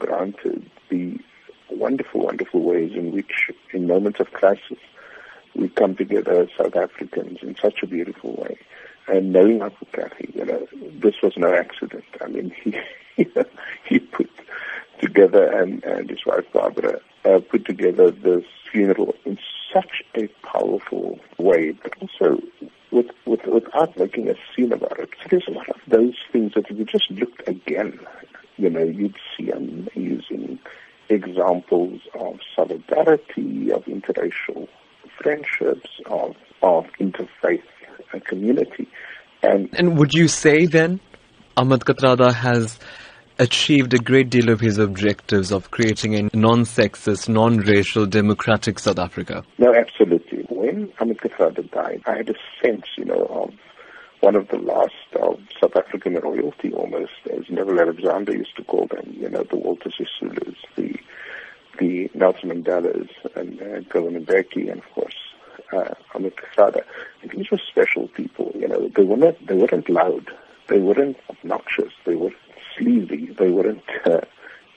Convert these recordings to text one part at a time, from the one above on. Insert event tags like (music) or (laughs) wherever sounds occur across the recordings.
granted the wonderful, wonderful ways in which, in moments of crisis, we come together as South Africans in such a beautiful way. And knowing Uncle Kathy, you know, this was no accident. I mean, (laughs) he he put together and, and his wife Barbara uh, put together this funeral in such a powerful way, but also with, with, without making a scene about it. There's a lot of those things that if you just looked again, you know, you'd see amazing examples of solidarity, of interracial friendships, of, of interfaith community. And, and would you say then Ahmed Kathrada has achieved a great deal of his objectives of creating a non-sexist, non-racial, democratic South Africa? No, absolutely. When Ahmed Kathrada died, I had a sense, you know, of one of the last of South African royalty almost, as Neville Alexander used to call them, you know, the Walter Sisulus, the the Nelson Mandelas, and uh, Govan Mbeki, and of course uh, Ahmed Kathrada. These were special people, you know. They weren't they weren't loud, they weren't obnoxious, they weren't sleazy, they weren't uh,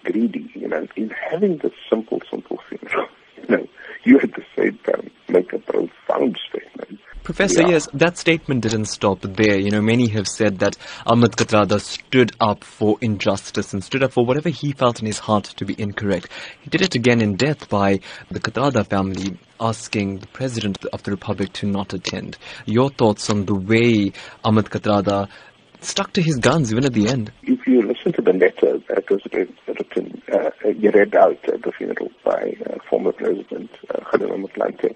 greedy, you know. In having this simple, simple thing, (laughs) you know, you at the same time make a profound statement Professor, yeah. yes, that statement didn't stop there. You know, many have said that Ahmed Kathrada stood up for injustice and stood up for whatever he felt in his heart to be incorrect. He did it again in death by the Kathrada family asking the President of the Republic to not attend. Your thoughts on the way Ahmed Kathrada stuck to his guns even at the end? If you listen to the letter that was written, uh, read out at the funeral by uh, former President uh, Motlanthe,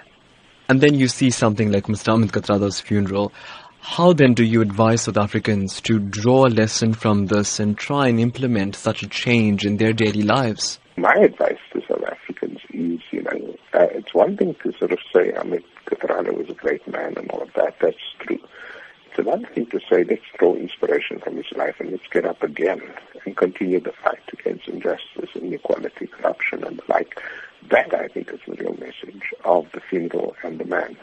And then you see something like Mr. Ahmed Kathrada's funeral. How then do you advise South Africans to draw a lesson from this and try and implement such a change in their daily lives? My advice to South Africans is, you know, uh, it's one thing to sort of say Ahmed Kathrada was a great man and all of that. That's true. It's another thing to say let's draw inspiration from his life and let's get up again and continue the fight against injustice, inequality, corruption, and the like. That, I think, is the real message of the funeral and the man.